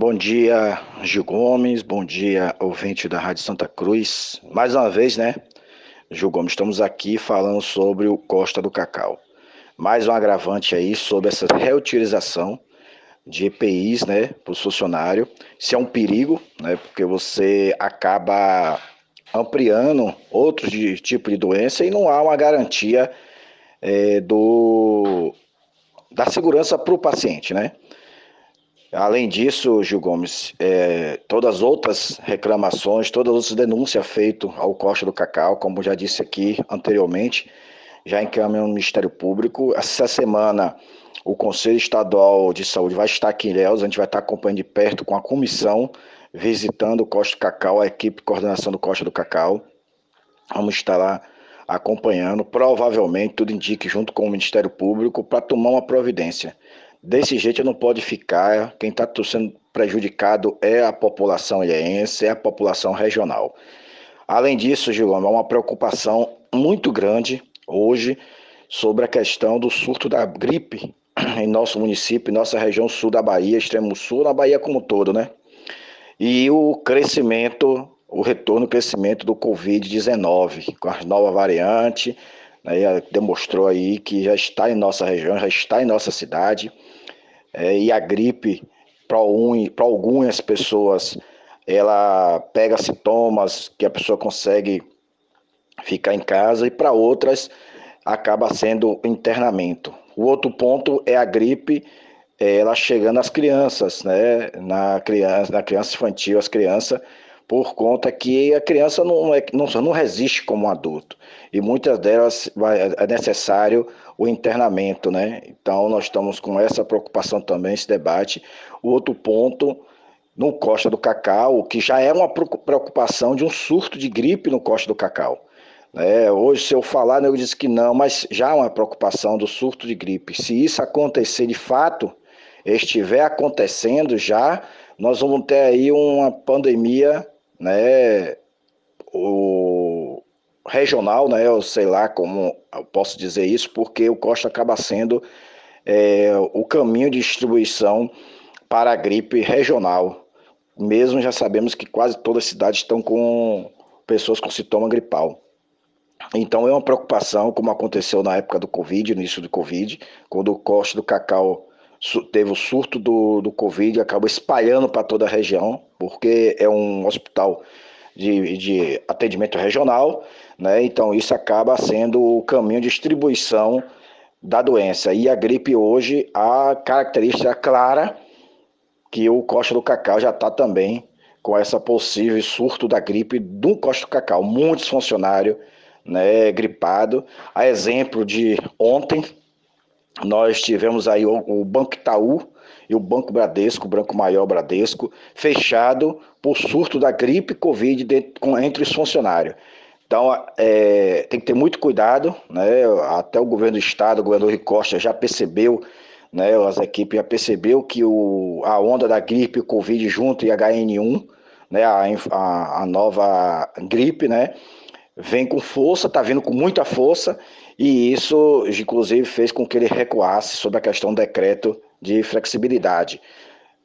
Bom dia, Gil Gomes, bom dia, ouvinte da Rádio Santa Cruz. Mais uma vez, né, Gil Gomes, estamos aqui falando sobre o Costa do Cacau. Mais um agravante aí sobre essa reutilização de EPIs, né, para o funcionário. Isso é um perigo, né, porque você acaba ampliando outros tipo de doença e não há uma garantia é, do, da segurança para o paciente, né? Além disso, Gil Gomes, é, todas as outras reclamações, todas as outras denúncias feitas ao Costa do Cacau, como já disse aqui anteriormente, já encaminham no Ministério Público. Essa semana, o Conselho Estadual de Saúde vai estar aqui em Ilhéus, a gente vai estar acompanhando de perto com a comissão, visitando o Costa do Cacau, a equipe de coordenação do Costa do Cacau. Vamos estar lá acompanhando, provavelmente, tudo indique, junto com o Ministério Público, para tomar uma providência. Desse jeito não pode ficar. Quem está sendo prejudicado é a população ilhéense, é a população regional. Além disso, Gilão, há uma preocupação muito grande hoje sobre a questão do surto da gripe em nosso município, em nossa região sul da Bahia, extremo sul, na Bahia como um todo, né? E o crescimento, o retorno, o crescimento do Covid-19, com as novas variantes, né, demonstrou aí que já está em nossa região, já está em nossa cidade é, e a gripe, para algumas pessoas, ela pega sintomas que a pessoa consegue ficar em casa e para outras acaba sendo internamento. O outro ponto é a gripe, é, ela chegando às crianças, né? Na criança, na criança infantil, as crianças, por conta que a criança não, é, não, não resiste como um adulto. E muitas delas é necessário o internamento, né? Então nós estamos com essa preocupação também, esse debate. O outro ponto, no Costa do Cacau, que já é uma preocupação de um surto de gripe no Costa do Cacau. É, hoje, se eu falar, eu disse que não, mas já é uma preocupação do surto de gripe. Se isso acontecer de fato, estiver acontecendo já, nós vamos ter aí uma pandemia, né? O regional, né? Eu sei lá como eu posso dizer isso, porque o Costa acaba sendo é, o caminho de distribuição para a gripe regional. Mesmo já sabemos que quase todas as cidades estão com pessoas com sintoma gripal. Então é uma preocupação, como aconteceu na época do Covid, no início do Covid, quando o Costa do Cacau teve o surto do, do Covid, acabou espalhando para toda a região, porque é um hospital de, de atendimento regional, né? Então isso acaba sendo o caminho de distribuição da doença. E a gripe hoje, a característica clara que o Costa do Cacau já está também com essa possível surto da gripe do Costa do Cacau. Muitos funcionários né, gripados. A exemplo de ontem, nós tivemos aí o, o Banco Itaú, e o Banco Bradesco, o Branco Maior Bradesco, fechado por surto da gripe Covid de, com, entre os funcionários. Então, é, tem que ter muito cuidado, né? Até o governo do estado, o governador Ricosta já percebeu, né? As equipes já percebeu que o, a onda da gripe, Covid junto e HN1, né? A, a, a nova gripe, né? Vem com força, está vindo com muita força, e isso, inclusive, fez com que ele recuasse sobre a questão do decreto de flexibilidade.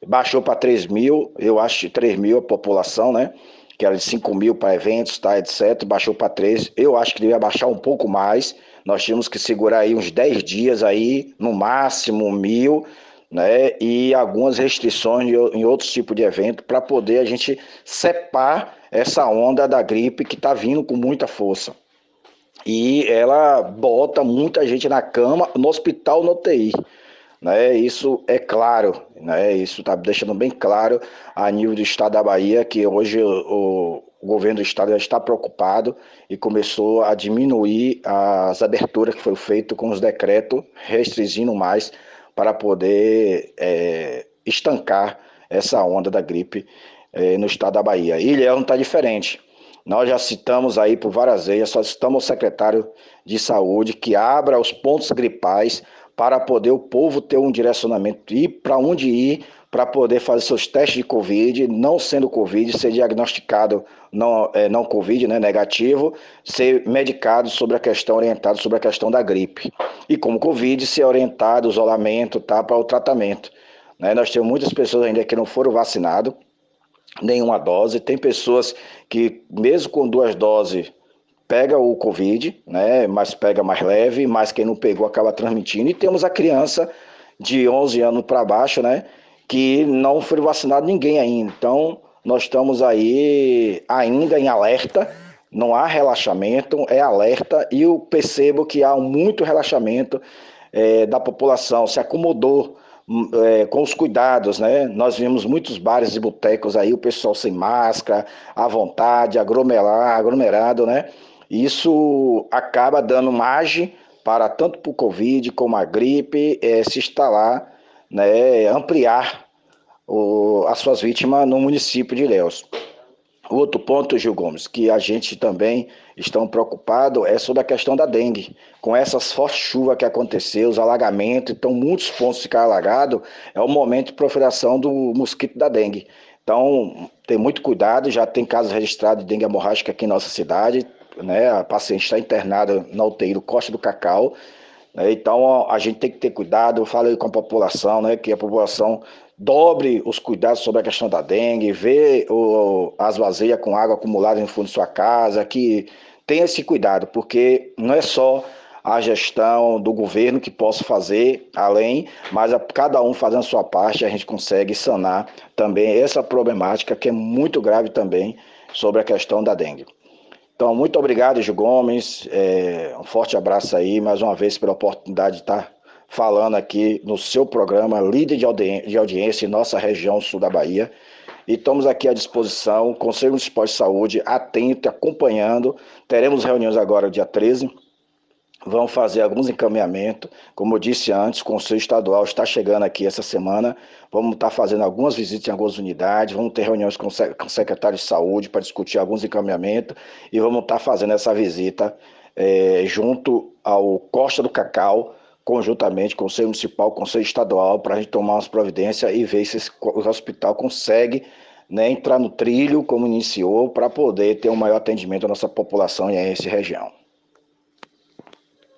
Baixou para 3 mil, eu acho que 3 mil a população, né? Que era de 5 mil para eventos, tá, etc. Baixou para 3. Eu acho que devia baixar um pouco mais. Nós tínhamos que segurar aí uns 10 dias aí, no máximo mil, né? E algumas restrições em outros tipos de evento para poder a gente separar essa onda da gripe que está vindo com muita força. E ela bota muita gente na cama, no hospital, no TI. Né? Isso é claro, né? isso está deixando bem claro a nível do estado da Bahia que hoje o, o governo do estado já está preocupado e começou a diminuir as aberturas que foram feitas com os decretos, restringindo mais para poder é, estancar essa onda da gripe é, no estado da Bahia. E Ilhéus não está diferente. Nós já citamos aí por várias vezes, só citamos o secretário de saúde que abra os pontos gripais para poder o povo ter um direcionamento e para onde ir para poder fazer seus testes de Covid, não sendo Covid, ser diagnosticado não, é, não Covid, né, negativo, ser medicado sobre a questão, orientado sobre a questão da gripe. E como Covid, ser orientado, isolamento, tá, para o tratamento. Né? Nós temos muitas pessoas ainda que não foram vacinadas, nenhuma dose. Tem pessoas que, mesmo com duas doses, pega o Covid, né? mas pega mais leve, mas quem não pegou acaba transmitindo. E temos a criança de 11 anos para baixo, né? que não foi vacinado ninguém ainda. Então, nós estamos aí ainda em alerta, não há relaxamento, é alerta, e eu percebo que há muito relaxamento é, da população, se acomodou é, com os cuidados, né? Nós vimos muitos bares e botecos aí, o pessoal sem máscara, à vontade, aglomerado, né? Isso acaba dando margem para tanto para o Covid como a gripe é, se instalar, né, ampliar o, as suas vítimas no município de Ilhéus. Outro ponto, Gil Gomes, que a gente também está preocupado é sobre a questão da dengue. Com essas fortes chuvas que aconteceu, os alagamentos, então muitos pontos ficaram alagados, é o momento de proliferação do mosquito da dengue. Então, tem muito cuidado, já tem casos registrados de dengue hemorrágica aqui em nossa cidade, né? A paciente está internada na UTI do Costa do Cacau, né? Então, a gente tem que ter cuidado, eu falei com a população, né, que a população dobre os cuidados sobre a questão da dengue, vê o, as vasilhas com água acumulada no fundo de sua casa, que tenha esse cuidado, porque não é só a gestão do governo que possa fazer além, mas a, cada um fazendo a sua parte, a gente consegue sanar também essa problemática que é muito grave também sobre a questão da dengue. Então, muito obrigado, Gil Gomes. É, um forte abraço aí, mais uma vez, pela oportunidade de estar falando aqui no seu programa, líder de, audi de audiência em nossa região sul da Bahia. E estamos aqui à disposição, Conselho Municipal de Saúde, atento, acompanhando. Teremos reuniões agora, dia 13 vão fazer alguns encaminhamentos. Como eu disse antes, o Conselho Estadual está chegando aqui essa semana. Vamos estar fazendo algumas visitas em algumas unidades, vamos ter reuniões com o secretário de saúde para discutir alguns encaminhamentos e vamos estar fazendo essa visita é, junto ao Costa do Cacau, conjuntamente com o Conselho Municipal, Conselho Estadual, para a gente tomar umas providências e ver se o hospital consegue né, entrar no trilho, como iniciou, para poder ter um maior atendimento à nossa população e a essa região.